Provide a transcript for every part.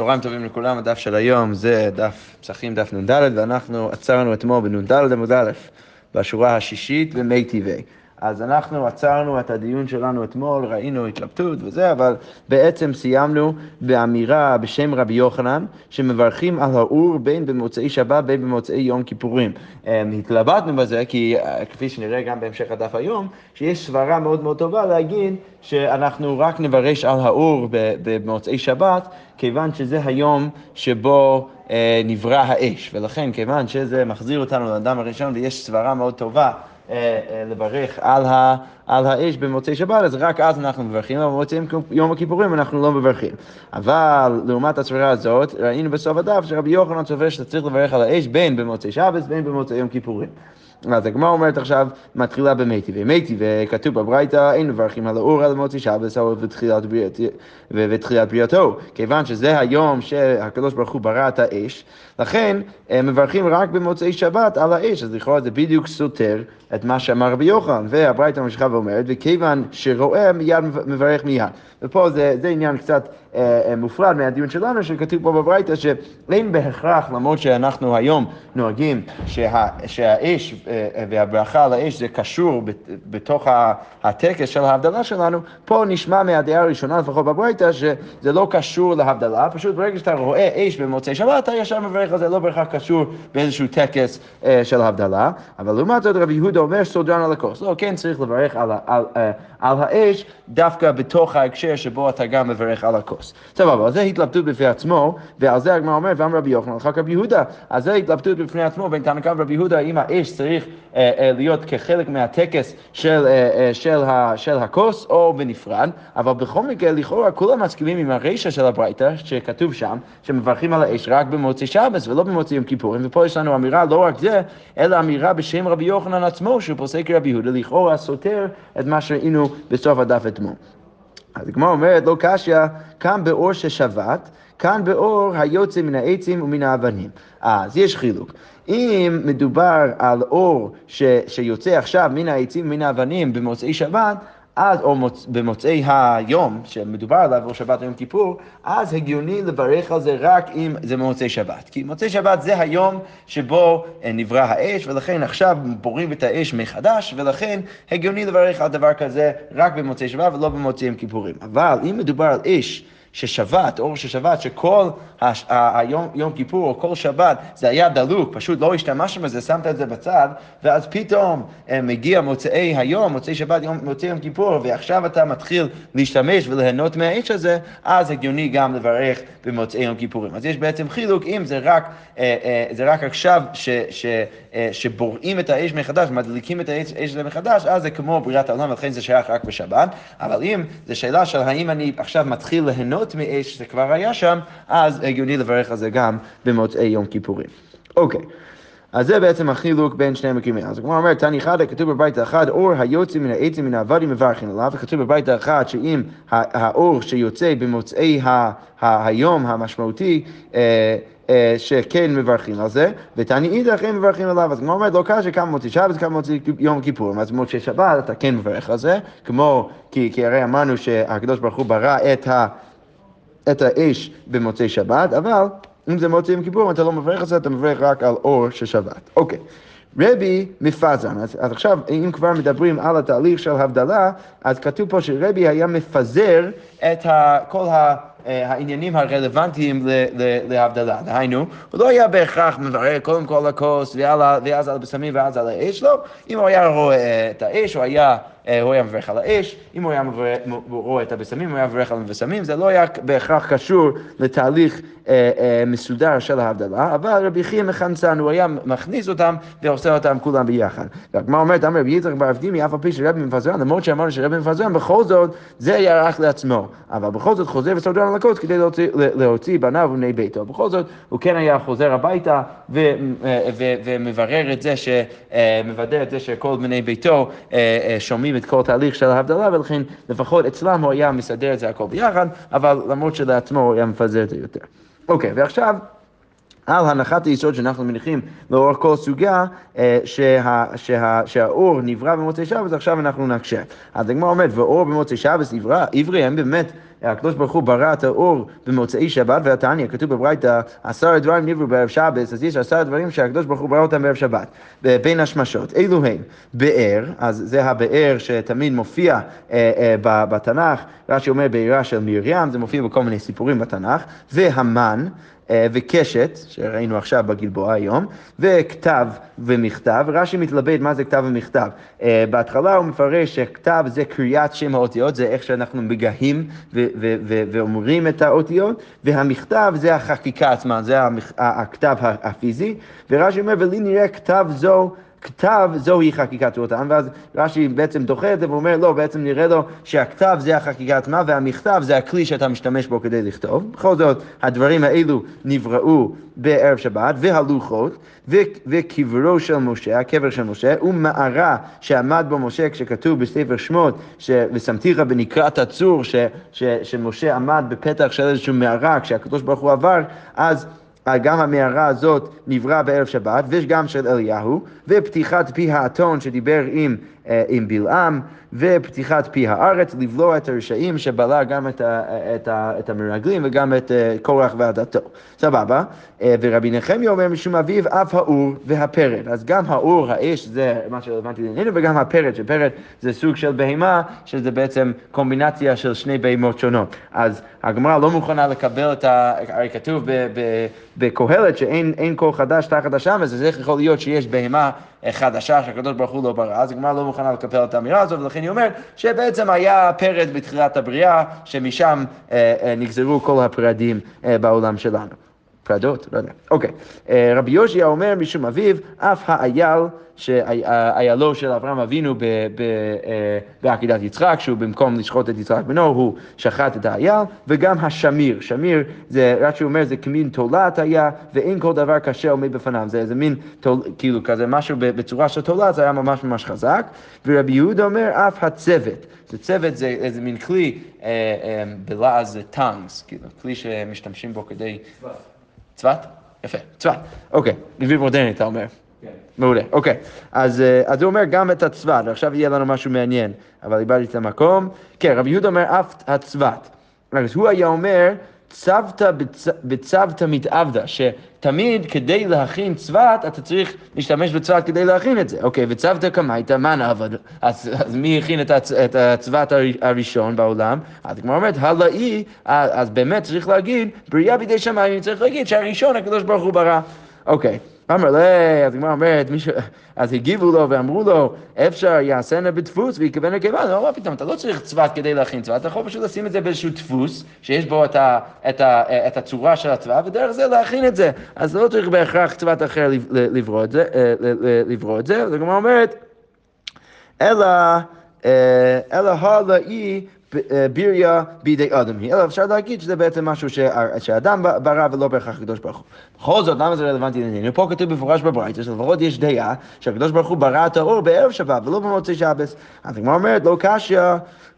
צהריים טובים לכולם, הדף של היום זה דף פסחים, דף נ"ד, ואנחנו עצרנו אתמול בנ"ד עמוד א', בשורה השישית במי טבעי. אז אנחנו עצרנו את הדיון שלנו אתמול, ראינו התלבטות וזה, אבל בעצם סיימנו באמירה בשם רבי יוחנן, שמברכים על האור בין במוצאי שבת בין במוצאי יום כיפורים. אמ, התלבטנו בזה, כי אה, כפי שנראה גם בהמשך הדף היום, שיש סברה מאוד מאוד טובה להגיד שאנחנו רק נברש על האור במוצאי שבת, כיוון שזה היום שבו אה, נברא האש, ולכן כיוון שזה מחזיר אותנו לאדם הראשון ויש סברה מאוד טובה לברך על, ה, על האש במוצאי שבת, אז רק אז אנחנו מברכים, אבל במוצאי יום הכיפורים אנחנו לא מברכים. אבל לעומת הסברה הזאת, ראינו בסוף הדף שרבי יוחנן סובר שאתה צריך לברך על האש בין במוצאי שבת בין במוצאי יום כיפורים. אז הגמרא אומרת עכשיו, מתחילה במתי, ומתי, וכתוב בברייתא, אין מברכים על האור על מוצאי שבת ותחילת בריאתו. כיוון שזה היום שהקדוש ברוך הוא ברא את האש, לכן הם מברכים רק במוצאי שבת על האש, אז לכאורה זה בדיוק סותר את מה שאמר רבי יוחנן, והברייתא ממשיכה ואומרת, וכיוון שרואה מיד מברך מיד. ופה זה, זה עניין קצת אה, אה, מופרד מהדיון שלנו, שכתוב פה בברייתא שאין בהכרח, למרות שאנחנו היום נוהגים שה, שהאש אה, והברכה על האש זה קשור בתוך הטקס של ההבדלה שלנו, פה נשמע מהדעה הראשונה, לפחות בברייתא, שזה לא קשור להבדלה, פשוט ברגע שאתה רואה אש במוצאי שבת, אתה ישר מברך על זה, לא בהכרח קשור באיזשהו טקס אה, של הבדלה, אבל לעומת זאת רבי יהודה אומר סודרן על הכוס. לא, כן צריך לברך על, על, על, על האש דווקא בתוך ההקשר שבו אתה גם מברך על הכוס. סבבה, זה התלבטות בפני עצמו, ועל זה הגמרא אומרת, ואמר רבי יוחנן, אחר כך רבי יהודה, אז זה התלבטות בפני עצמו בין תנא ורבי יהודה, אם האש צריך אה, אה, להיות כחלק מהטקס של, אה, של, של הכוס או בנפרד, אבל בכל מקרה, לכאורה כולם מסכימים עם הרישא של הברייתא, שכתוב שם, שמברכים על האש רק במוצאי שבס ולא במוצאי יום כיפורים, ופה יש לנו אמירה לא רק זה, אלא אמירה בשם רבי יוחנן עצמו, שהוא פוסק רבי יהודה, לכאורה סותר את מה שראינו בסוף הדף אתמול. אז הגמרא אומרת, לא קשיא, כאן באור ששבת, כאן באור היוצא מן העצים ומן האבנים. אז יש חילוק. אם מדובר על אור ש, שיוצא עכשיו מן העצים ומן האבנים במוצאי שבת, אז, או מוצ... במוצאי היום, שמדובר עליו, או שבת יום כיפור, אז הגיוני לברך על זה רק אם זה במוצאי שבת. כי מוצאי שבת זה היום שבו אה, נברא האש, ולכן עכשיו בורים את האש מחדש, ולכן הגיוני לברך על דבר כזה רק במוצאי שבת ולא במוצאי יום כיפורים. אבל אם מדובר על אש, ששבת, אור של שבת, שכל הש, היום יום כיפור או כל שבת זה היה דלוק, פשוט לא השתמשת בזה, שמת את זה בצד, ואז פתאום אה, מגיע מוצאי היום, מוצאי שבת, יום, מוצאי יום כיפור, ועכשיו אתה מתחיל להשתמש וליהנות מהאש הזה, אז הגיוני גם לברך במוצאי יום כיפורים. אז יש בעצם חילוק, אם זה רק, אה, אה, זה רק עכשיו ש, ש, שבוראים את האש מחדש, מדליקים את האש הזה מחדש, אז זה כמו בריאת העולם, ולכן זה שייך רק בשבת, אבל אם זו שאלה של האם אני עכשיו מתחיל ליהנות ליהנות מאש שזה כבר היה שם, אז הגיוני לברך על זה גם במוצאי יום כיפורים. אוקיי. אז זה בעצם החילוק בין שני המקרים אז הגמרא אומרת, תני חדה, כתוב בבית האחד, אור היוצא מן העצים מן העבדים מברכין עליו, וכתוב בבית האחד שאם האור שיוצא במוצאי היום המשמעותי, אה, אה, שכן מברכים על זה, ותני אידך אין מברכים עליו, אז כמו אומרת, לא קשה כמה מוצאי שבת, כמה מוצאי יום כיפור, אז מוצאי שבת אתה כן מברך על זה, כמו, כי הרי אמרנו שהקדוש ברוך הוא ברא את ה... את האש במוצאי שבת, אבל אם זה מוצאי יום כיפור, אתה לא מברך על זה, אתה מברך רק על אור של שבת. אוקיי. רבי מפזן, אז, אז עכשיו אם כבר מדברים על התהליך של הבדלה, אז כתוב פה שרבי היה מפזר את ה, כל ה... אה, העניינים הרלוונטיים להבדלה. דהיינו, הוא לא היה בהכרח מברר קודם כל על הכוס ואז על הבשמים ואז על האש, לא. אם הוא היה רואה את האש, הוא היה... אה, הוא היה מברך על האש, אם הוא היה רואה את הבשמים, הוא היה מברך על הבשמים, זה לא היה בהכרח קשור לתהליך אה, אה, מסודר של ההבדלה, אבל רבי חייא מחנצן, הוא היה מכניס אותם ועושה אותם כולם ביחד. והגמרא אומרת, אמר רבי יצחק בר אבדימי, אף על פי שרבי מפזרן, למרות שאמרנו שרבי מפזרן, בכל זאת זה היה רק לעצמו, אבל בכל זאת חוזר וסודר על הכוס כדי להוציא בניו ובני ביתו. בכל זאת, הוא כן היה חוזר הביתה ומברר את זה, מוודא את זה שכל בני ביתו שומעים את כל התהליך של ההבדלה, ולכן לפחות אצלם הוא היה מסדר את זה הכל ביחד, אבל למרות שלעצמו הוא היה מפזר את זה יותר. אוקיי, ועכשיו... על הנחת היסוד שאנחנו מניחים לאורך כל סוגיה, אה, שה, שה, שהאור נברא במוצאי שבת, עכשיו אנחנו נקשה. אז הגמרא אומרת, ואור במוצאי שבת עברי, הם באמת הקדוש ברוך הוא ברא את האור במוצאי שבת, והתניא, כתוב בברייתא, עשר דברים נבראו בערב שבת, אז יש עשר דברים שהקדוש ברוך הוא ברא אותם בערב שבת, בין השמשות. אילו הם? באר, אז זה הבאר שתמיד מופיע אה, אה, בתנ"ך, רש"י אומר בעירה של מרים, זה מופיע בכל מיני סיפורים בתנ"ך, והמן, אה, וקשת, שראינו עכשיו בגלבוע היום, וכתב ומכתב. רש"י מתלבט מה זה כתב ומכתב. אה, בהתחלה הוא מפרש שכתב זה קריאת שם האותיות, זה איך שאנחנו מגהים ואומרים את האותיות, והמכתב זה החקיקה עצמה, זה הכתב הפיזי, ורש"י אומר, ולי נראה כתב זו כתב זוהי חקיקת אותם, ואז רש"י בעצם דוחה את זה ואומר, לא, בעצם נראה לו שהכתב זה החקיקה עצמה והמכתב זה הכלי שאתה משתמש בו כדי לכתוב. בכל זאת, הדברים האלו נבראו בערב שבת, והלוחות, וקברו של משה, הקבר של משה, ומערה שעמד בו משה כשכתוב בספר שמות, ש... ושמתיך בנקרת הצור, ש... ש... שמשה עמד בפתח של איזושהי מערה כשהקדוש ברוך הוא עבר, אז גם המערה הזאת נברא בערב שבת, ויש גם של אליהו, ופתיחת פי האתון שדיבר עם, אה, עם בלעם, ופתיחת פי הארץ, לבלוע את הרשעים שבלע גם את, ה, את, ה, את המרגלים וגם את אה, קורח ועדתו. סבבה? אה, ורבי נחמיה אומר משום אביו אף האור והפרד. אז גם האור, האש, זה מה שרלוונטי לענייננו, וגם הפרד, שפרד זה סוג של בהמה, שזה בעצם קומבינציה של שני בהמות שונות. אז הגמרא לא מוכנה לקבל את ה... הרי כתוב בקהלת שאין קול חדש תחת השמש, אז איך יכול להיות שיש בהמה חדשה שהקדוש ברוך הוא לא ברא, אז הגמרא לא מוכנה לקבל את האמירה הזאת, ולכן היא אומרת שבעצם היה פרד בתחילת הבריאה, שמשם אה, אה, נגזרו כל הפרדים אה, בעולם שלנו. פרדות, לא יודע. אוקיי. אה, רבי יושע אומר משום אביו, אף האייל, שאיילו של אברהם אבינו אה, בעקידת יצחק, שהוא במקום לשחוט את יצחק בנו, הוא שחט את האייל, וגם השמיר. שמיר, זה, רק שהוא אומר, זה כמין תולעת היה, ואין כל דבר קשה עומד בפניו. זה איזה מין, כאילו כזה משהו בצורה של תולעת, זה היה ממש ממש חזק. ורבי יהודה אומר, אף הצוות. זה צוות, זה איזה מין כלי, אה, בלעז זה טאנגס, כאילו, כלי שמשתמשים בו כדי... צבת? יפה, צבת. אוקיי, עברית מודרנית אתה אומר. כן. מעולה, אוקיי. אז, אה, אז הוא אומר גם את הצבת, ועכשיו יהיה לנו משהו מעניין, אבל איבדתי את המקום. כן, רבי יהודה אומר אף הצבת. אז הוא היה אומר, צוותא בצוותא מתעבדה, שתמיד כדי להכין צבת, אתה צריך להשתמש בצבת כדי להכין את זה. אוקיי, וצוותא קמייתא מה נעבד? אז, אז מי הכין את, הצ, את הצבת הראשון בעולם? אז כמו אומרת, הלאי, אז באמת צריך להגיד, בריאה בידי שמיים, צריך להגיד שהראשון הקדוש ברוך הוא ברא. אוקיי. אמר לה, אז הגמרא אומרת, אז הגיבו לו ואמרו לו, אפשר יעשנה בדפוס ויקבל נקבה, לא, מה פתאום, אתה לא צריך צבת כדי להכין צבת, אתה יכול פשוט לשים את זה באיזשהו דפוס, שיש בו את, ה, את, ה, את הצורה של הצבת, ודרך זה להכין את זה. אז לא צריך בהכרח צבת אחר לברוא את זה, אה, לברוא את זה, אז הגמרא אומרת, אלא, אה, אלא הלאי ביריה בידי אדם היא, אלא אפשר להגיד שזה בעצם משהו שאדם ברא ולא בהכרח הקדוש ברוך הוא. בכל זאת, למה זה רלוונטי לעניינו? פה כתוב במפורש בברייתא, שלפחות יש דעה שהקדוש ברוך הוא ברא את האור בערב שבת ולא במוצאי שבס. אז הגמרא אומרת, לא קשיא,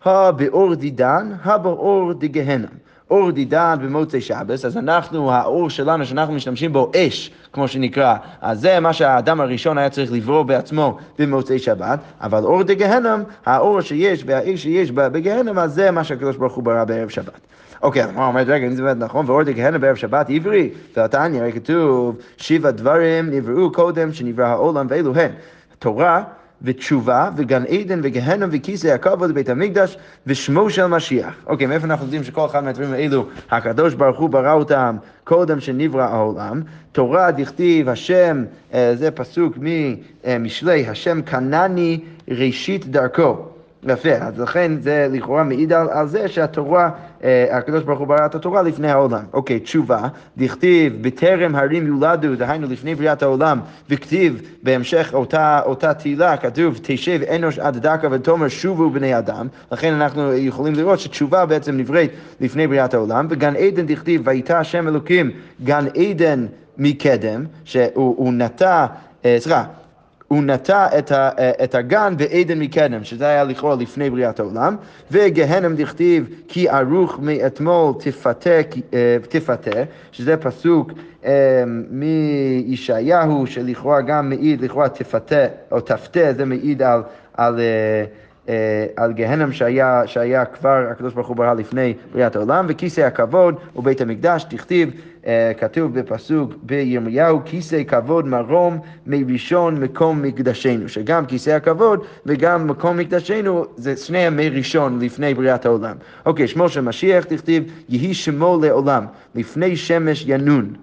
הבאור דידן, הבאור דגהנם. אור דידן במוצאי שבס, אז אנחנו, האור שלנו שאנחנו משתמשים בו, אש, כמו שנקרא, אז זה מה שהאדם הראשון היה צריך לברוא בעצמו במוצאי שבת, אבל אור דגהנם, האור שיש והאש שיש בגהנם, אז זה מה שהקדוש ברוך הוא ברא בערב שבת. אוקיי, הוא אומר, רגע, אם זה באמת נכון, ואור דגהנם בערב שבת עברי, ועתניא, כתוב, שבע דברים נבראו קודם שנברא העולם, ואלו הן. תורה, ותשובה, וגן עדן, וגהנם, וכיסא הכבוד, ובית המקדש, ושמו של משיח. אוקיי, מאיפה אנחנו יודעים שכל אחד מהדברים האלו, הקדוש ברוך הוא ברא אותם קודם שנברא העולם. תורה דכתיב, השם, אה, זה פסוק ממשלי, השם קנני ראשית דרכו. יפה, אז לכן זה לכאורה מעיד על, על זה שהתורה, אה, הקדוש ברוך הוא ברא את התורה לפני העולם. אוקיי, תשובה, דכתיב בטרם הרים יולדו, דהיינו לפני בריאת העולם, וכתיב בהמשך אותה, אותה תהילה, כתוב תשב אנוש עד דקה ותאמר שובו בני אדם, לכן אנחנו יכולים לראות שתשובה בעצם נבראת לפני בריאת העולם, וגן עדן דכתיב ויתה השם אלוקים גן עדן מקדם, שהוא נטע, אה, סליחה, הוא נטע את, ה, את הגן בעדן מקדם, שזה היה לכאורה לפני בריאת העולם, וגהנם דכתיב כי ערוך מאתמול אה, תפתה שזה פסוק אה, מישעיהו, שלכאורה גם מעיד, לכאורה תפתה או תפתה, זה מעיד על, על, אה, על גהנם שהיה, שהיה כבר הקדוש ברוך הוא ברא לפני בריאת העולם, וכיסא הכבוד ובית המקדש, תכתיב, כתוב בפסוק בירמיהו, כיסא כבוד מרום מראשון מקום מקדשנו, שגם כיסא הכבוד וגם מקום מקדשנו זה שני ימי ראשון לפני בריאת העולם. אוקיי, שמו של משיח, תכתיב, יהי שמו לעולם, לפני שמש ינון.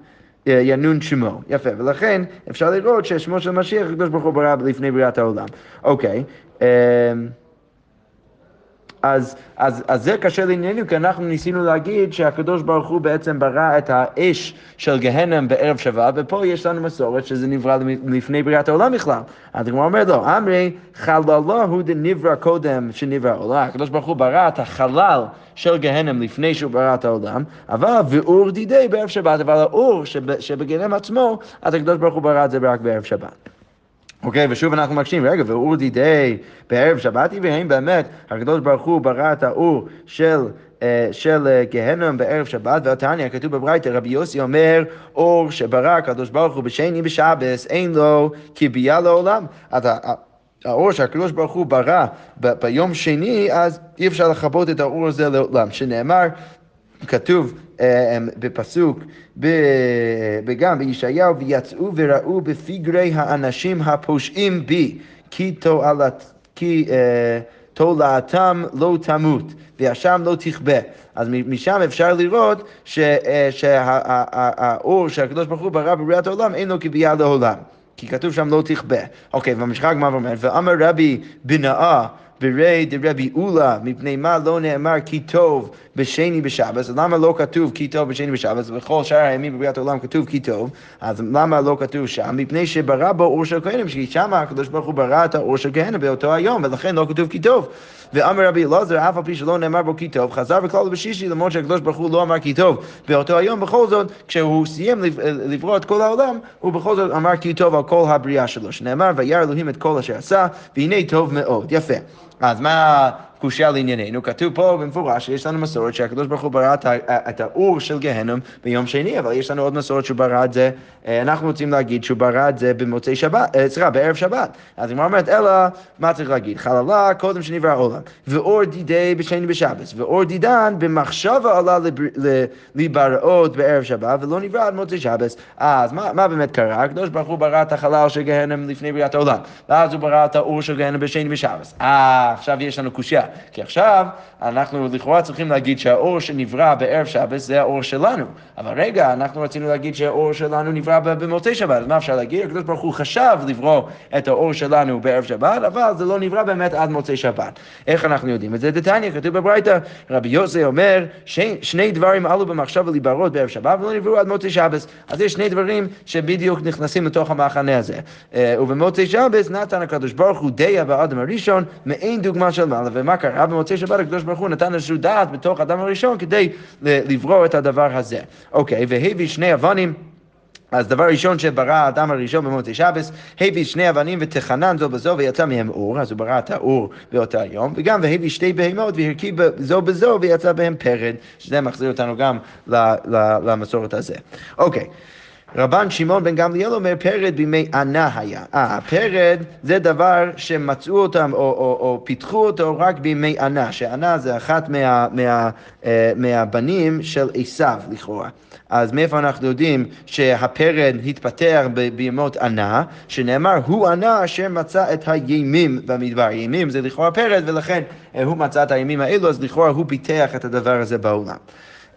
אה, ינון שמו. יפה, ולכן אפשר לראות ששמו של משיח, הקדוש ברוך הוא ברא לפני בריאת העולם. אוקיי. אז, אז, אז זה קשה לענייננו, כי אנחנו ניסינו להגיד שהקדוש ברוך הוא בעצם ברא את האש של גהנם בערב שבת, ופה יש לנו מסורת שזה נברא לפני בריאת העולם בכלל. אז הגמרא אומר לו, אמרי חללו הוא דנברא קודם שנברא העולם. הקדוש ברוך הוא ברא את החלל של גהנם לפני שהוא ברא את העולם, אבל ואור דידי בערב שבת, אבל האור שבגהנם עצמו, אז הקדוש ברוך הוא ברא את זה רק בערב שבת. אוקיי, okay, ושוב אנחנו מקשים, רגע, ואור דידי בערב שבתי, והאם באמת הקדוש ברוך הוא ברא את האור של... אה, של אה, גהנם בערב שבת, והתניא, כתוב בברייתא, רבי יוסי אומר, אור שברא הקדוש ברוך הוא בשני בשבס, אין לו כי ביה לעולם. האור שהקדוש ברוך הוא ברא ביום שני, אז אי אפשר לכבות את האור הזה לעולם, שנאמר כתוב בפסוק, גם בישעיהו, ויצאו וראו בפגרי האנשים הפושעים בי, כי אה, תולעתם לא תמות, והשם לא תכבה. אז משם אפשר לראות אה, שהאור שהקדוש ברוך הוא ברא בבריאת העולם אין לו כבייה לעולם. כי כתוב שם לא תכבה. אוקיי, והמשחק מה אומר, ואמר רבי בנאה ברי דרבי אולה, מפני מה לא נאמר כי טוב בשני בשבת, למה לא כתוב כי טוב בשני בשבת? בכל שאר הימים בבריאת העולם כתוב כי טוב, אז למה לא כתוב שם? מפני שברא בו אור של כהנים, כי שם הקדוש ברוך הוא ברא את האור של כהנים באותו היום, ולכן לא כתוב כי טוב. ואמר רבי אלעזר, אף על פי שלא נאמר בו כי טוב, חזר וכלל בשישי, למרות שהקדוש ברוך הוא לא אמר כי טוב באותו היום, בכל זאת, כשהוא סיים לברוא את כל העולם, הוא בכל זאת אמר כי טוב על כל הבריאה שלו, שנאמר, וירא אלוהים את כל אשר עשה, והנה טוב מאוד. יפה. אז מה קושייה לענייננו? כתוב פה במפורש שיש לנו מסורת שהקדוש ברוך הוא ברא את האור של גהנום ביום שני, אבל יש לנו עוד מסורת שהוא ברא את זה, אה, אנחנו רוצים להגיד שהוא ברא את זה במוצאי שבת, אה, סליחה, בערב שבת. אז היא אומרת, אלא, מה צריך להגיד? חללה קודם שנברא העולם, ואור דידי בשני בשבת, ואור דידן במחשבה עלה להיבראות בערב שבת, ולא נברא עד מוצאי שבת. אז מה, מה באמת קרה? הקדוש ברוך הוא ברא את החלל של גהנם לפני בריאת העולם, ואז הוא ברא את האור של גהנם בשני בשבת. אה, עכשיו יש לנו קושייה. כי עכשיו אנחנו לכאורה צריכים להגיד שהאור שנברא בערב שבת זה האור שלנו. אבל רגע, אנחנו רצינו להגיד שהאור שלנו נברא במוצאי שבת, אז מה אפשר להגיד? הקדוש ברוך הוא חשב לברוא את האור שלנו בערב שבת, אבל זה לא נברא באמת עד מוצאי שבת. איך אנחנו יודעים את זה? דתניא, כתוב בברייתא, רבי יוסי אומר, שני, דברים עלו במחשבה להיברות בערב שבת ולא נבראו עד מוצאי שבת. אז יש שני דברים שבדיוק נכנסים לתוך המחנה הזה. אה, ובמוצאי שבת נתן הקדוש ברוך הוא דיה באדם הראשון, מעין דוגמה של מעלה, ומה קרה? במוצאי שבת הקדוש ברוך הוא נתן איזשהו דעת בתוך האדם הראשון כדי לברוא את הדבר הזה. אוקיי, והביא שני אבנים אז דבר ראשון שברא האדם הראשון במוצאי שבס, הביא שני אבנים ותחנן זו בזו ויצא מהם אור, אז הוא ברא את האור באותו היום, וגם והביא שתי בהמות והרכיב זו בזו ויצא בהם פרד, שזה מחזיר אותנו גם למסורת הזה. אוקיי. רבן שמעון בן גמליאל אומר פרד בימי ענה היה. אה, פרד זה דבר שמצאו אותם או, או, או פיתחו אותו רק בימי ענה, שענה זה אחת מה, מה, אה, מהבנים של עשיו לכאורה. אז מאיפה אנחנו יודעים שהפרד התפתח בימות ענה, שנאמר הוא ענה אשר מצא את הימים במדבר. ימים זה לכאורה פרד ולכן אה, הוא מצא את הימים האלו, אז לכאורה הוא פיתח את הדבר הזה בעולם.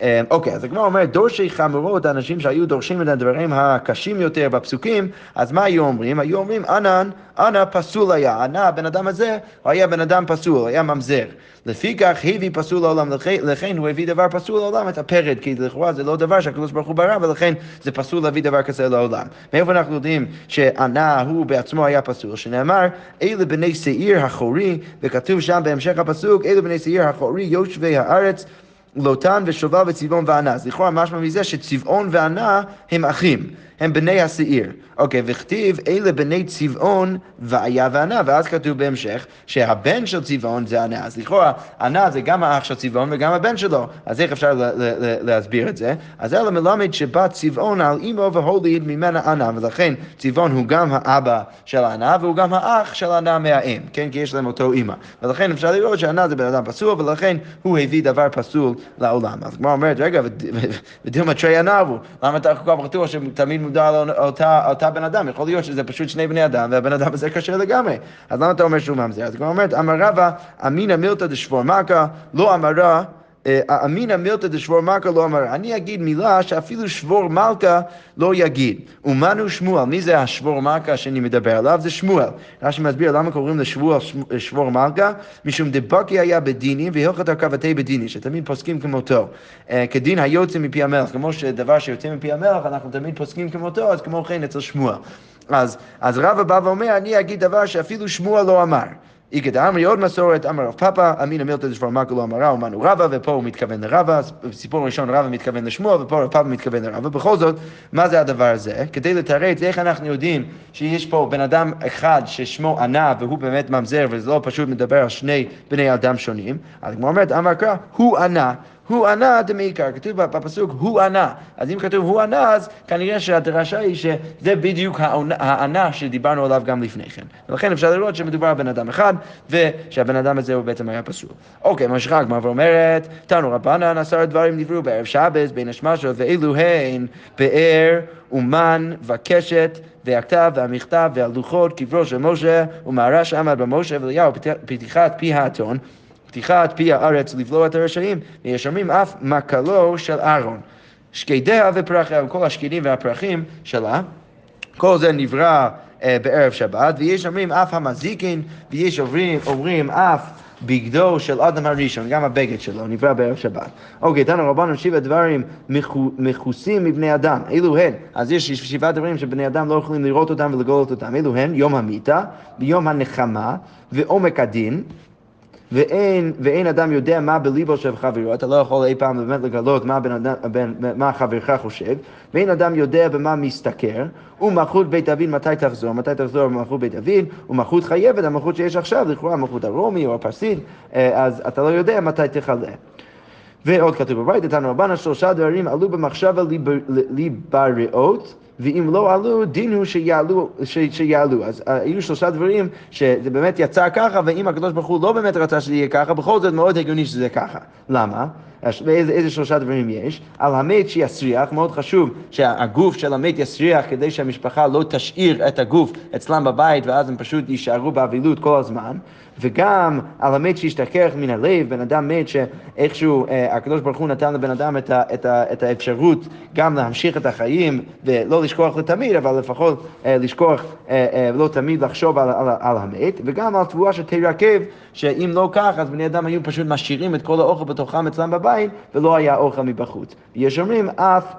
אמ, אוקיי, אז הגמרא אומרת, דורשי חמורות, האנשים שהיו דורשים את הדברים הקשים יותר בפסוקים, אז מה היו אומרים? היו אומרים, ענן, ענה פסול היה, ענה, הבן אדם הזה, הוא היה בן אדם פסול, היה ממזר. לפיכך הביא פסול לעולם, לכן הוא הביא דבר פסול לעולם, את הפרד, כי לכאורה זה לא דבר שהקדוש ברוך הוא ברא, ולכן זה פסול להביא דבר כזה לעולם. מאיפה אנחנו יודעים שענה הוא בעצמו היה פסול? שנאמר, אלה בני שעיר החורי, וכתוב שם בהמשך הפסוק, אלה בני שעיר החורי, יושבי הארץ. לוטן ושובל וצבעון וענה. אז לכאורה משמע מזה שצבעון וענה הם אחים. הם בני השעיר. אוקיי, וכתיב אלה בני צבעון והיה וענה, ואז כתוב בהמשך שהבן של צבעון זה ענה. אז לכאורה, ענה זה גם האח של צבעון וגם הבן שלו. אז איך אפשר להסביר את זה? אז אלא מלמד שבת צבעון על אמו והוליד ממנה ענה, ולכן צבעון הוא גם האבא של ענה והוא גם האח של ענה מהאם, כן? כי יש להם אותו אימא. ולכן אפשר לראות שענה זה בן אדם פסול, ולכן הוא הביא דבר פסול לעולם. אז כמו אומרת, רגע, ודילמה תרי ענה הוא, למה אתה כל כך בטוח שתמיד מודע על אותה, אותה בן אדם, יכול להיות שזה פשוט שני בני אדם, והבן אדם הזה כשר לגמרי. אז למה אתה אומר שהוא ממזר? אז היא אומרת, אמר רבא, אמינא מילתא דשבור מכה, לא אמרה אמינא מילתא דשבור מלכה לא אמר, אני אגיד מילה שאפילו שבור מלכה לא יגיד. ומנו שמואל, מי זה השבור מלכה שאני מדבר עליו? זה שמואל. רש"י מסביר למה קוראים לשבוע שבור מלכה, משום דבקי היה בדיני והלכת הרכבתי בדיני, שתמיד פוסקים כמותו. אה, כדין היוצא מפי המלך, כמו שדבר שיוצא מפי המלך, אנחנו תמיד פוסקים כמותו, אז כמו כן אצל שמואל. אז, אז רבא בא ואומר, אני אגיד דבר שאפילו שמואל לא אמר. איגא דאמרי עוד מסורת, אמר רב פאפא, אמינא מילתא דשבר מלכה לא אמרה, אומנו רבא, ופה הוא מתכוון לרבא, בסיפור ראשון רבא מתכוון לשמואל, ופה רב פאפא מתכוון לרבא. בכל זאת, מה זה הדבר הזה? כדי לתרץ איך אנחנו יודעים שיש פה בן אדם אחד ששמו ענה, והוא באמת ממזר, וזה לא פשוט מדבר על שני בני אדם שונים, אז כמו אומרת, אמר קרא, הוא ענה. הוא ענה דמעיקר, כתוב בפסוק הוא ענה. אז אם כתוב הוא ענה, אז כנראה שהדרשה היא שזה בדיוק הענה שדיברנו עליו גם לפני כן. ולכן אפשר לראות שמדובר על בן אדם אחד, ושהבן אדם הזה הוא בעצם היה פסול. אוקיי, ממשיכה הגמרא ואומרת, תנו רבנן עשר דברים נבראו בערב שבס בין השמשות, ואילו הן באר ומן וקשת והכתב והמכתב והלוחות, קברו של משה, ומערה שעמד במשה ואליהו, פתיחת פי האתון. פתיחת פי הארץ לבלוע את הרשעים, ויש אומרים אף מקלו של אהרון. שקדיה ופרחיה, כל השקדים והפרחים שלה, כל זה נברא אה, בערב שבת, ויש אומרים אף המזיקין, ויש אומרים, אומרים אף בגדו של אדם הראשון, גם הבגד שלו, נברא בערב שבת. אוקיי, תנו רבנו שבע דברים מכוסים מבני אדם, אלו הן, אז יש שבעה דברים שבני אדם לא יכולים לראות אותם ולגלות אותם, אלו הן יום המיתה, ויום הנחמה, ועומק הדין, ואין, ואין אדם יודע מה בליבו של חברו, אתה לא יכול אי פעם באמת לגלות מה, בן אדם, בן, מה חברך חושב, ואין אדם יודע במה מסתכר, ומלכות בית אבין מתי תחזור, מתי תחזור מלכות בית אבין, ומלכות חייבת, המלכות שיש עכשיו, לכאורה המלכות הרומי או הפרסית, אה, אז אתה לא יודע מתי תכלה. ועוד כתוב בבית, איתנו רבנה שלושה דברים עלו במחשבה ליבראות ואם לא עלו, דין הוא שיעלו, ש, שיעלו. אז אה, היו שלושה דברים שזה באמת יצא ככה, ואם הקדוש ברוך הוא לא באמת רצה שזה יהיה ככה, בכל זאת מאוד הגיוני שזה ככה. למה? ואיזה איזה שלושה דברים יש? על המת שיסריח, מאוד חשוב שהגוף של המת יסריח כדי שהמשפחה לא תשאיר את הגוף אצלם בבית ואז הם פשוט יישארו באבילות כל הזמן. וגם על המת שהשתכח מן הלב, בן אדם מת שאיכשהו אה, הקדוש ברוך הוא נתן לבן אדם את, ה, את, ה, את האפשרות גם להמשיך את החיים ולא לשכוח לתמיד, אבל לפחות אה, לשכוח, אה, אה, לא תמיד לחשוב על, על, על המת, וגם על תבואה שתרקב, שאם לא כך, אז בני אדם היו פשוט משאירים את כל האוכל בתוכם אצלם בבית, ולא היה אוכל מבחוץ. יש אומרים אף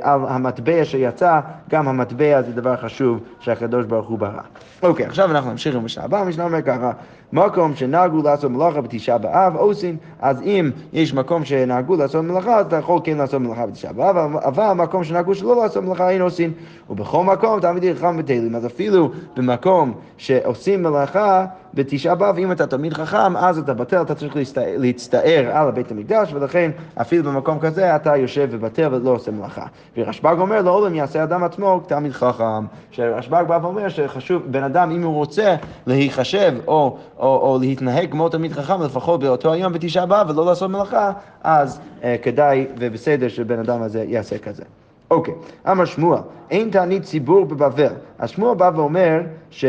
על המטבע שיצא, גם המטבע זה דבר חשוב שהקדוש ברוך הוא ברא. אוקיי, עכשיו אנחנו נמשיך עם המשנה הבאה, המשנה אומר ככה, מקום שנהגו לעשות מלאכה בתשעה באב, עושים, אז אם יש מקום שנהגו לעשות מלאכה, אז אתה יכול כן לעשות מלאכה בתשעה באב, אבל מקום שנהגו שלא לעשות מלאכה אין עושים. ובכל מקום תלמידי חכם ותהילים, אז אפילו במקום שעושים מלאכה, בתשעה באב, אם אתה תלמיד חכם, אז אתה בטל, אתה צריך להצטער על בית המקדש, ולכן אפילו במקום כזה אתה יושב ובטל ולא עושה מלאכה. ורשב"ג אומר, לעולם יעשה אדם עצמו תלמיד חכם. שרשב"ג בא ואומר שחשוב, בן אדם, אם הוא רוצה להיחשב או, או, או להתנהג כמו תלמיד חכם, לפחות באותו היום בתשעה באב ולא לעשות מלאכה, אז אה, כדאי ובסדר שבן אדם הזה יעשה כזה. אוקיי, אמר שמואל, אין תענית ציבור בבבל. אז שמואל בא ואומר ש...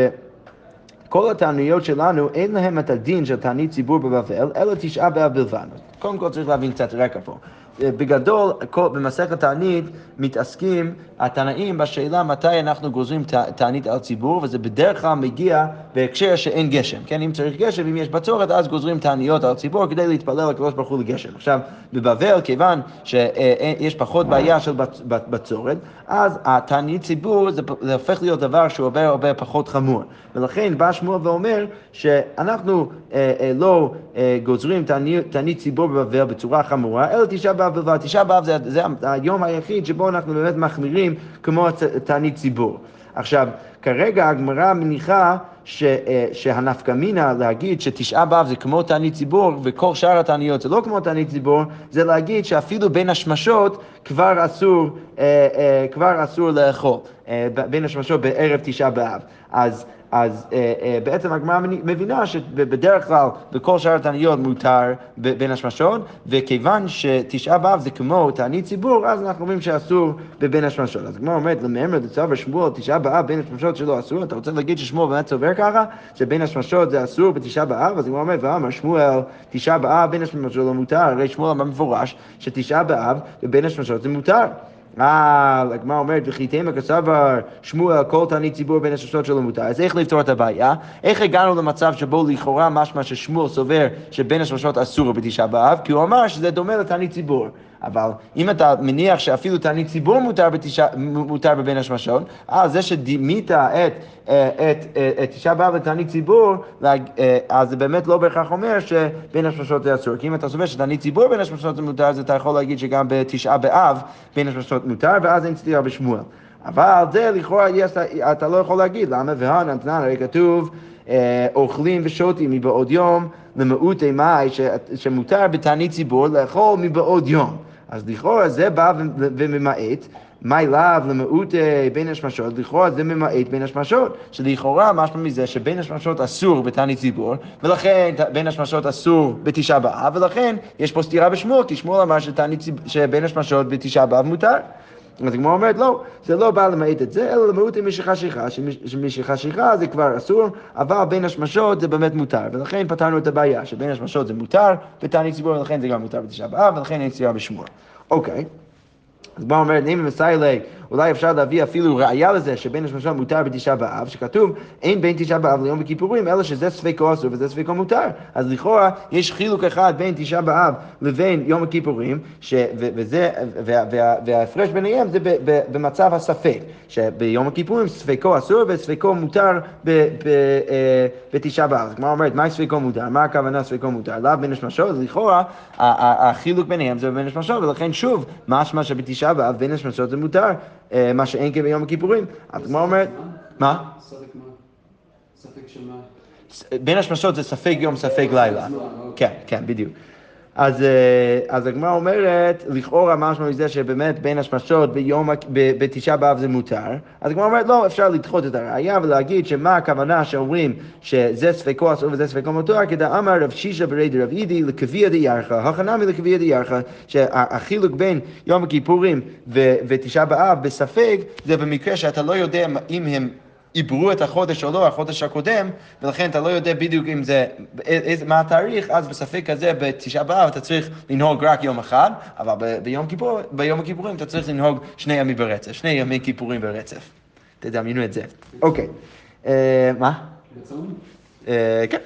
כל התעניות שלנו אין להם את הדין של תענית ציבור בבבל, אלא תשעה באב בלבד. קודם כל צריך להבין קצת רקע פה. בגדול, במסכת תענית מתעסקים התנאים בשאלה מתי אנחנו גוזרים תענית על ציבור, וזה בדרך כלל מגיע בהקשר שאין גשם. כן, אם צריך גשם, אם יש בצורת, אז גוזרים תעניות על ציבור כדי להתפלל לקדוש ברוך הוא לגשם. עכשיו, בבבל, כיוון שיש פחות בעיה של בצורת, אז התענית ציבור זה, זה הופך להיות דבר שהוא הרבה הרבה פחות חמור. ולכן בא שמואל ואומר שאנחנו אה, אה, לא אה, גוזרים תענית ציבור בבבל בצורה חמורה, אלא תשעה באב בלבד. תשעה באב זה, זה היום היחיד שבו אנחנו באמת מחמירים כמו תענית ציבור. עכשיו, כרגע הגמרא מניחה ש, אה, שהנפקא מינה להגיד שתשעה באב זה כמו תענית ציבור וכל שאר התעניות זה לא כמו תענית ציבור, זה להגיד שאפילו בין השמשות כבר אסור, אה, אה, כבר אסור לאכול, בין השמשות בערב תשעה באב. אז אז אה, אה, בעצם הגמרא מבינה שבדרך כלל בכל שאר התעניות מותר בין השמשות, וכיוון שתשעה באב זה כמו תענית ציבור, אז אנחנו אומרים שאסור בבין השמשות. אז הגמרא אומרת, למאמר דצבר שמואל, תשעה באב בין השמשות שלא אסור, אתה רוצה להגיד ששמואל באמת סובר ככה, שבין השמשות זה אסור בתשעה באב? אז הגמרא אומרת, ואמר שמואל, תשעה באב בין השמשות שלא מותר, הרי שמואל אמר מפורש שתשעה באב ובין השמשות זה מותר. אה, הגמרא אומרת, וכי תימא כסבר שמואל כל תענית ציבור בין הששות שלו מותר. אז איך לפתור את הבעיה? איך הגענו למצב שבו לכאורה משמע ששמואל סובר שבין השמשות אסור בתשעה באב? כי הוא אמר שזה דומה לתענית ציבור. אבל אם אתה מניח שאפילו תענית ציבור מותר, בתשע, מותר בבין השמשות, אז זה שדימית את, את, את, את תשעה באב לתענית ציבור, אז זה באמת לא בהכרח אומר שבין השמשות זה אסור. כי אם אתה סובר שתענית ציבור בין השמשות זה מותר, אז אתה יכול להגיד שגם בתשעה באב בין השמשות מותר, ואז אין סתירה בשמואל. אבל זה לכאורה אתה לא יכול להגיד, למה? והנתנן, הרי כתוב אה, אוכלים ושותים מבעוד יום למעוטי מאי שמותר בתענית ציבור לאכול מבעוד יום. אז לכאורה זה בא וממעט. מי לאו למיעוט בין השמשות, לכאורה זה ממעט בין השמשות, שלכאורה משמע מזה שבין השמשות אסור בתענית ציבור, ולכן בין השמשות אסור בתשעה באב, ולכן יש פה סתירה בשמואל, כי שמואל אמר שבין השמשות בתשעה באב מותר. אז הגמרא אומרת, לא, זה לא בא למעט את זה, אלא למהות שכחה, שמשיכה שכחה זה כבר אסור, אבל בין השמשות זה באמת מותר, ולכן פתרנו את הבעיה, שבין השמשות זה מותר בתענית ציבור, ולכן זה גם מותר בתשעה באב, ולכן אין סתירה בשמואל. אוקיי. אז בוא אומרת, נעים ומסיילי, אולי אפשר להביא אפילו ראייה לזה שבין השמשות מותר בתשעה באב, שכתוב אין בין תשעה באב ליום הכיפורים, אלא שזה ספקו אסור וזה ספקו מותר. אז לכאורה יש חילוק אחד בין תשעה באב לבין יום הכיפורים, ש, ו, וזה, וה, וה, וההפרש ביניהם זה ב, ב, במצב הספק, שביום הכיפורים ספקו אסור וספקו מותר ב, ב, אה, בתשעה באב. כמו אומרת, מה ספקו מותר? מה הכוונה ספקו מותר? לאו בין השמשות, לכאורה החילוק ביניהם זה בין השמשות, ולכן שוב, משמע שבתשעה באב בין השמשות זה מותר. אה, מה שאין כן ביום הכיפורים. אז הגמרא אומרת, מה? ספק שמה? בין השמשות זה ספק יום, ספק לילה. כן, כן, בדיוק. אז, אה, אז הגמרא אומרת, לכאורה משמע מזה שבאמת בין השמשות ביום, בתשעה באב זה מותר, אז הגמרא אומרת, לא, אפשר לדחות את הראייה ולהגיד שמה הכוונה שאומרים שזה ספקו אסור וזה ספקו מותר, כדא אמר רב שישה ברי דרב אידי לקביע דיארכה, הכנמי לקביע דיארכה, שהחילוק בין יום הכיפורים ותשעה באב בספק, זה במקרה שאתה לא יודע אם הם עברו את החודש או לא, החודש הקודם, ולכן אתה לא יודע בדיוק אם זה, איזה, מה התאריך, אז בספק כזה בתשעה באב אתה צריך לנהוג רק יום אחד, אבל ב, ביום, כיפור, ביום הכיפורים אתה צריך לנהוג שני ימים ברצף, שני ימי כיפורים ברצף. תדמיינו את זה. אוקיי. אה, מה? אה, כן.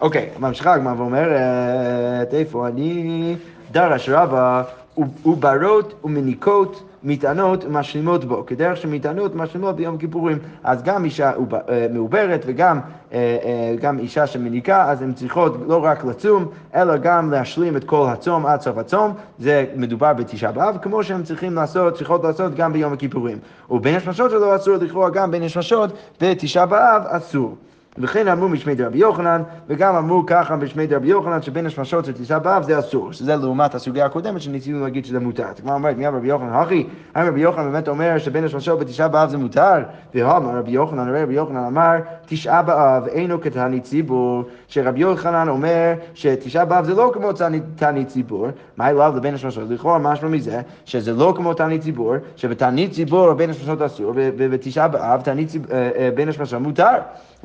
אוקיי, ממשיכה הגמרא ואומרת, איפה אני? דרש רבה וברות ומניקות מטענות משלימות בו, כדרך שמטענות משלימות ביום כיפורים. אז גם אישה אה, מעוברת וגם אה, אה, גם אישה שמניקה, אז הן צריכות לא רק לצום, אלא גם להשלים את כל הצום עד סוף הצום. זה מדובר בתשעה באב, כמו שהן צריכים לעשות, צריכות לעשות גם ביום הכיפורים. ובין השמשות שלו אסור, לכאורה גם בין השמשות בתשעה באב אסור. וכן אמרו משמי דרבי יוחנן, וגם אמרו ככה משמי דרבי יוחנן, שבין השמשות של טיסה באב זה אסור, שזה לעומת הסוגיה הקודמת שניסינו להגיד שזה מותר. כמו אומרת, מי אמר רבי יוחנן? הכי, האם רבי יוחנן באמת אומר שבין השמשות בתשעה באב זה מותר? ואמר רבי יוחנן, הרי רבי יוחנן אמר, תשעה באב אינו כתענית ציבור, שרבי יוחנן אומר שתשעה באב זה לא כמו תענית ציבור, מה אליו לבין השמשות? לכאורה משמע מזה שזה לא כמו תענית ציבור, שבתענית ציבור בין השמשות אסור, ובתשעה באב אה, אה, בין השמשות מותר.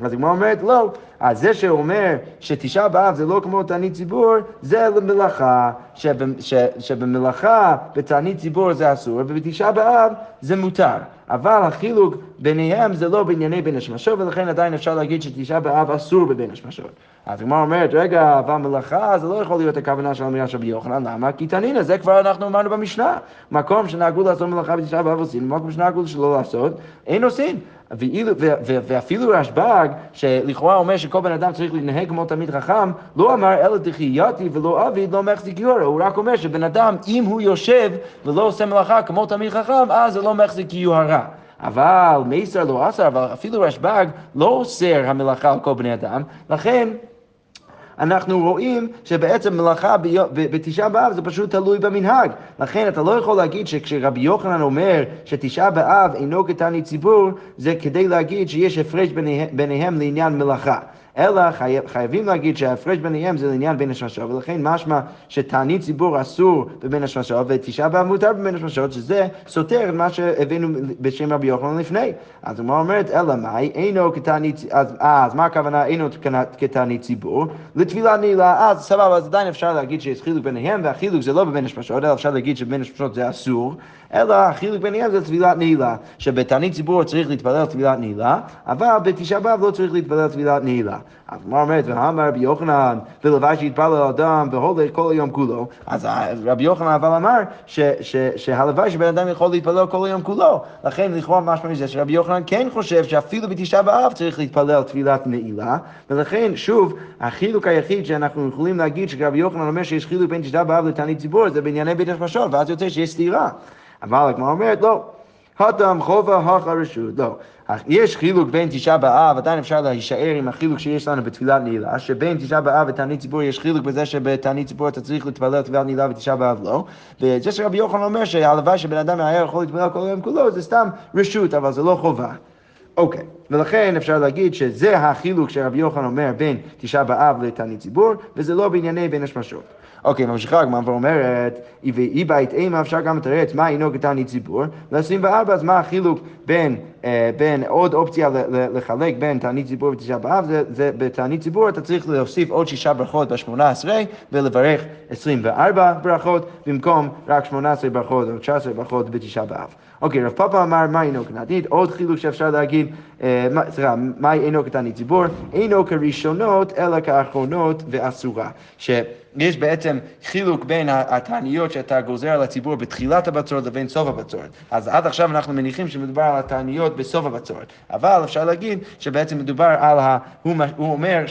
אז הגמרא אומרת, לא, אז זה שאומר שתשעה באב זה לא כמו תענית ציבור, זה למלאכה, שבמלאכה בתענית ציבור זה אסור, ובתשעה באב זה מותר. אבל החילוק ביניהם זה לא בענייני בין השמשות, ולכן עדיין אפשר להגיד שתשעה באב אסור בבין השמשות. אז הגמרא אומרת, רגע, אבל מלאכה זה לא יכול להיות הכוונה של אמירה של רבי יוחנן, למה? כי תנינא, זה כבר אנחנו אמרנו במשנה. מקום שנהגו לעשות מלאכה בתשעה באב עושים, מקום שנהגו שלא לעשות, אין עושים. ואילו, ו, ו, ואפילו רשב"ג, שלכאורה אומר שכל בן אדם צריך להתנהג כמו תלמיד חכם, לא אמר אלא דחייתי ולא אביד לא מחזיק יורה, הוא רק אומר שבן אדם, אם הוא יושב ולא עושה מלאכה כמו תלמיד חכם, אז זה לא מחזיק יוהרה. אבל מייסר לא אסר, אבל אפילו רשב"ג לא אוסר המלאכה על כל בני אדם, לכן אנחנו רואים שבעצם מלאכה בתשעה באב זה פשוט תלוי במנהג. לכן אתה לא יכול להגיד שכשרבי יוחנן אומר שתשעה באב אינו קטני ציבור, זה כדי להגיד שיש הפרש ביניהם לעניין מלאכה. אלא חי... חייבים להגיד שההפרש ביניהם זה לעניין בין השמשות, ולכן משמע שתענית ציבור אסור בבין השמשות ותשעה באב מותר בבין השמשות, שזה סותר את מה שהבאנו בשם רבי יוחנן לפני. אז הוא אומרת, אלא מאי, אינו כתענית, אז, אז מה הכוונה אינו כתענית ציבור? לטבילה נעילה, אז סבבה, אז עדיין אפשר להגיד שיש חילוק ביניהם, והחילוק זה לא בבין השמשות, אלא אפשר להגיד שבין השמשות זה אסור. אלא החילוק ביניהם זה טבילת נעילה, שבתענית ציבור צריך להתפלל טבילת נעילה, אבל בתשעה באב לא צריך להתפלל טבילת נעילה. אז מה אומרת, ואמר רבי יוחנן, ולוואי שיתפלל אדם והולך כל היום כולו, אז רבי יוחנן אבל אמר שהלוואי שבן אדם יכול להתפלל כל היום כולו, לכן לכאורה משמע מזה שרבי יוחנן כן חושב שאפילו בתשעה באב צריך להתפלל טבילת נעילה, ולכן שוב, החילוק היחיד שאנחנו יכולים להגיד שרבי יוחנן אומר שיש חילוק בין תשעה באב לתענית ציבור זה בענייני בית השמשות, ואז יוצא שיש סתירה. אבל הגמרא אומרת, לא, הטם חובה הכה רשות, לא. יש חילוק בין תשעה באב, עדיין אפשר להישאר עם החילוק שיש לנו בתפילת נעילה, שבין תשעה באב ותענית ציבור יש חילוק בזה שבתענית ציבור אתה צריך להתפלל תפילת נעילה ותשעה באב לא, וזה שרבי יוחנן אומר שהלוואי שבן אדם היה יכול להתפלל כל היום כולו זה סתם רשות, אבל זה לא חובה. אוקיי, ולכן אפשר להגיד שזה החילוק שרבי יוחנן אומר בין תשעה באב לתענית ציבור, וזה לא בענייני בין השמשות. אוקיי, ממשיכה הגמרא ואומרת, ואי בית אימה אפשר גם לתרץ מה אינו קטני ציבור, ל-24 אז מה החילוק בין, אה, בין עוד אופציה לחלק בין תענית ציבור ותשעה באב, זה, זה בתענית ציבור אתה צריך להוסיף עוד שישה ברכות בשמונה עשרה ולברך 24 ברכות במקום רק 18 ברכות או 19 ברכות בתשעה באב. אוקיי, רב פאפה אמר מה אינו קטנית, עוד חילוק שאפשר להגיד, אה, סליחה, מה אינו קטנית ציבור, אינו כראשונות אלא כאחרונות ואסורה. שיש בעצם חילוק בין התעניות שאתה גוזר על הציבור בתחילת הבצורת לבין סוף הבצורת. אז עד עכשיו אנחנו מניחים שמדובר על התעניות בסוף הבצורת, אבל אפשר להגיד שבעצם מדובר על ה... הוא, הוא אומר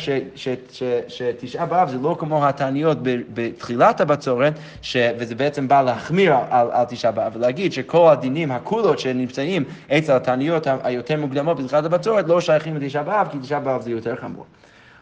שתשעה באב זה לא כמו התעניות בתחילת הבצורת, ש, וזה בעצם בא להחמיר על, על תשעה באב, ולהגיד שכל הדינים, הקולות שנמצאים אצל התעניות היותר מוקדמות בתחילת הבצורת לא שייכים לתשעה באב, כי תשעה באב זה יותר חמור.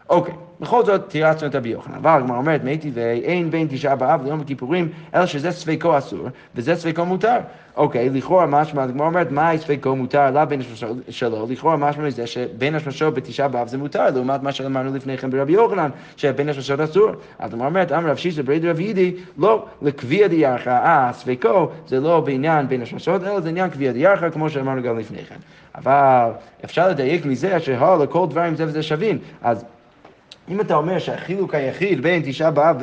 אוקיי, בכל זאת תירצנו את רבי יוחנן. אבל הגמרא אומרת, מי טבעי, אין בין תשעה באב ליום הכיפורים, אלא שזה ספקו אסור, וזה ספקו מותר. אוקיי, לכאורה משמע, הגמרא אומרת, מה ספקו מותר לה בין השמשות שלו? לכאורה משמע מזה שבין השמשות בתשעה באב זה מותר, לעומת מה שאמרנו לפני כן ברבי יוחנן, שבין השמשות אסור. אז הגמרא אומרת, אמר רב שישא ברי דרב יידי, לא, לקביע דיארכה, אה, ספקו זה לא בעניין בין השמשות, אלא זה עניין קביע דיארכה, כמו שאמרנו גם לפני כן. אבל אפשר לדייק מזה שהא לכל דברים זה וזה שווים. אז אם אתה אומר שהחילוק היחיד בין תשעה באב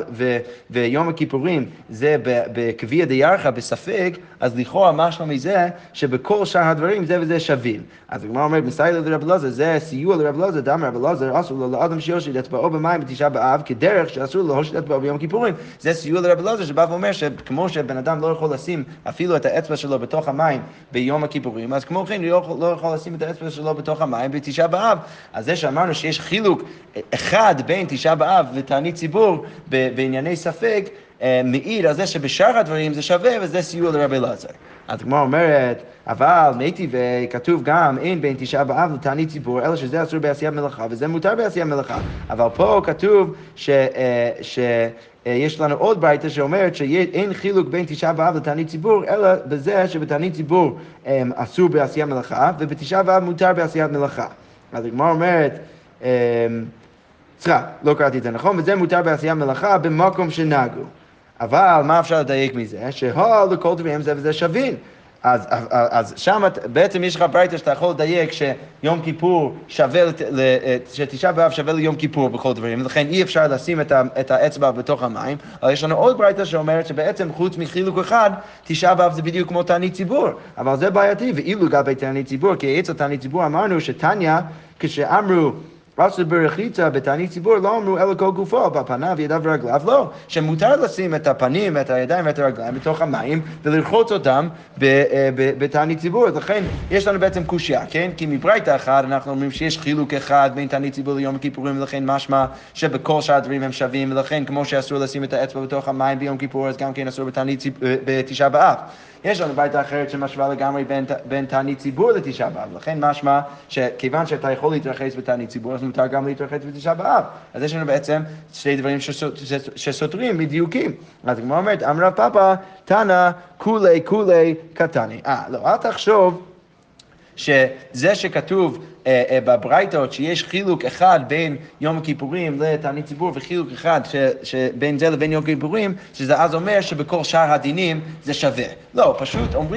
ויום הכיפורים זה בקביע דיארכה, בספק, אז לכאורה משמע מזה שבכל שאר הדברים זה וזה שווים. אז הגמרא אומרת, מסייע לרב אלעזר, זה סיוע לרב אלעזר, דאמר רב אלעזר, אסור לו לאדם שיושיט אצבעו במים בתשעה באב, כדרך שאסור לו להושיט אצבעו ביום כיפורים. זה סיוע לרב אלעזר שבא ואומר שכמו שבן אדם לא יכול לשים אפילו את האצבע שלו בתוך המים ביום הכיפורים, אז כמו כן הוא לא, לא יכול לשים את האצבע שלו בתוך המים בתשעה באב. אז זה שאמרנו שיש חילוק אחד אחד בין תשעה באב ותענית ציבור בענייני ספק, אה, מעיד על זה שבשאר הדברים זה שווה וזה סיוע לרבי אלעזר. אז הגמרא אומרת, אבל מתי וכתוב גם אין בין תשעה באב לתענית ציבור, אלא שזה אסור בעשיית מלאכה וזה מותר בעשיית מלאכה. אבל פה כתוב ש... אה, ש יש לנו עוד ברייתא שאומרת שאין חילוק בין תשעה באב לתענית ציבור, אלא בזה שבתענית ציבור אה, אסור בעשיית מלאכה, ובתשעה באב מותר בעשיית מלאכה. אז הגמרא אומרת, סליחה, לא קראתי את זה נכון, וזה מותר בעשייה מלאכה במקום שנהגו. אבל מה אפשר לדייק מזה? שהא לכל דבריהם זה וזה שווין. אז, אז, אז שם בעצם יש לך ברייתא שאתה יכול לדייק שיום כיפור שווה, שתשעה באב שווה ליום כיפור בכל דברים, ולכן אי אפשר לשים את, ה, את האצבע בתוך המים, אבל יש לנו עוד ברייתא שאומרת שבעצם חוץ מחילוק אחד, תשעה באב זה בדיוק כמו תענית ציבור, אבל זה בעייתי, ואילו לגבי תענית ציבור, כי אצל תענית ציבור אמרנו שתניא, כשאמרו אסור ברחיצה בתענית ציבור לא אמרו אלא כל גופו, בפניו, ידיו ורגליו, לא. שמותר לשים את הפנים, את הידיים ואת הרגליים בתוך המים ולרחוץ אותם אה, בתענית ציבור. לכן יש לנו בעצם קושייה, כן? כי מברייתא אחת אנחנו אומרים שיש חילוק אחד בין תענית ציבור ליום הכיפורים, ולכן משמע שבכל שאר הדברים הם שווים, ולכן כמו שאסור לשים את האצבע בתוך המים ביום כיפור, אז גם כן אסור בתענית ציב- אה, בתשעה באב. יש לנו ברייתא אחרת שמשווה לגמרי בין, בין תענית ציבור לתשעה באב, לכן משמע שכיוון שאתה יכול להתרחץ בתענית ציבור, אז מותר גם להתרחץ בתשעה באב. אז יש לנו בעצם שני דברים שסותרים בדיוקים. אז הגמרא אומרת, אמרה פאפא, תנא כולי כולי קטני. אה, לא, אל תחשוב שזה שכתוב אה, אה, בברייתות שיש חילוק אחד בין יום הכיפורים לתענית ציבור וחילוק אחד ש, שבין זה לבין יום הכיפורים, שזה אז אומר שבכל שאר הדינים זה שווה. לא, פשוט אומרים...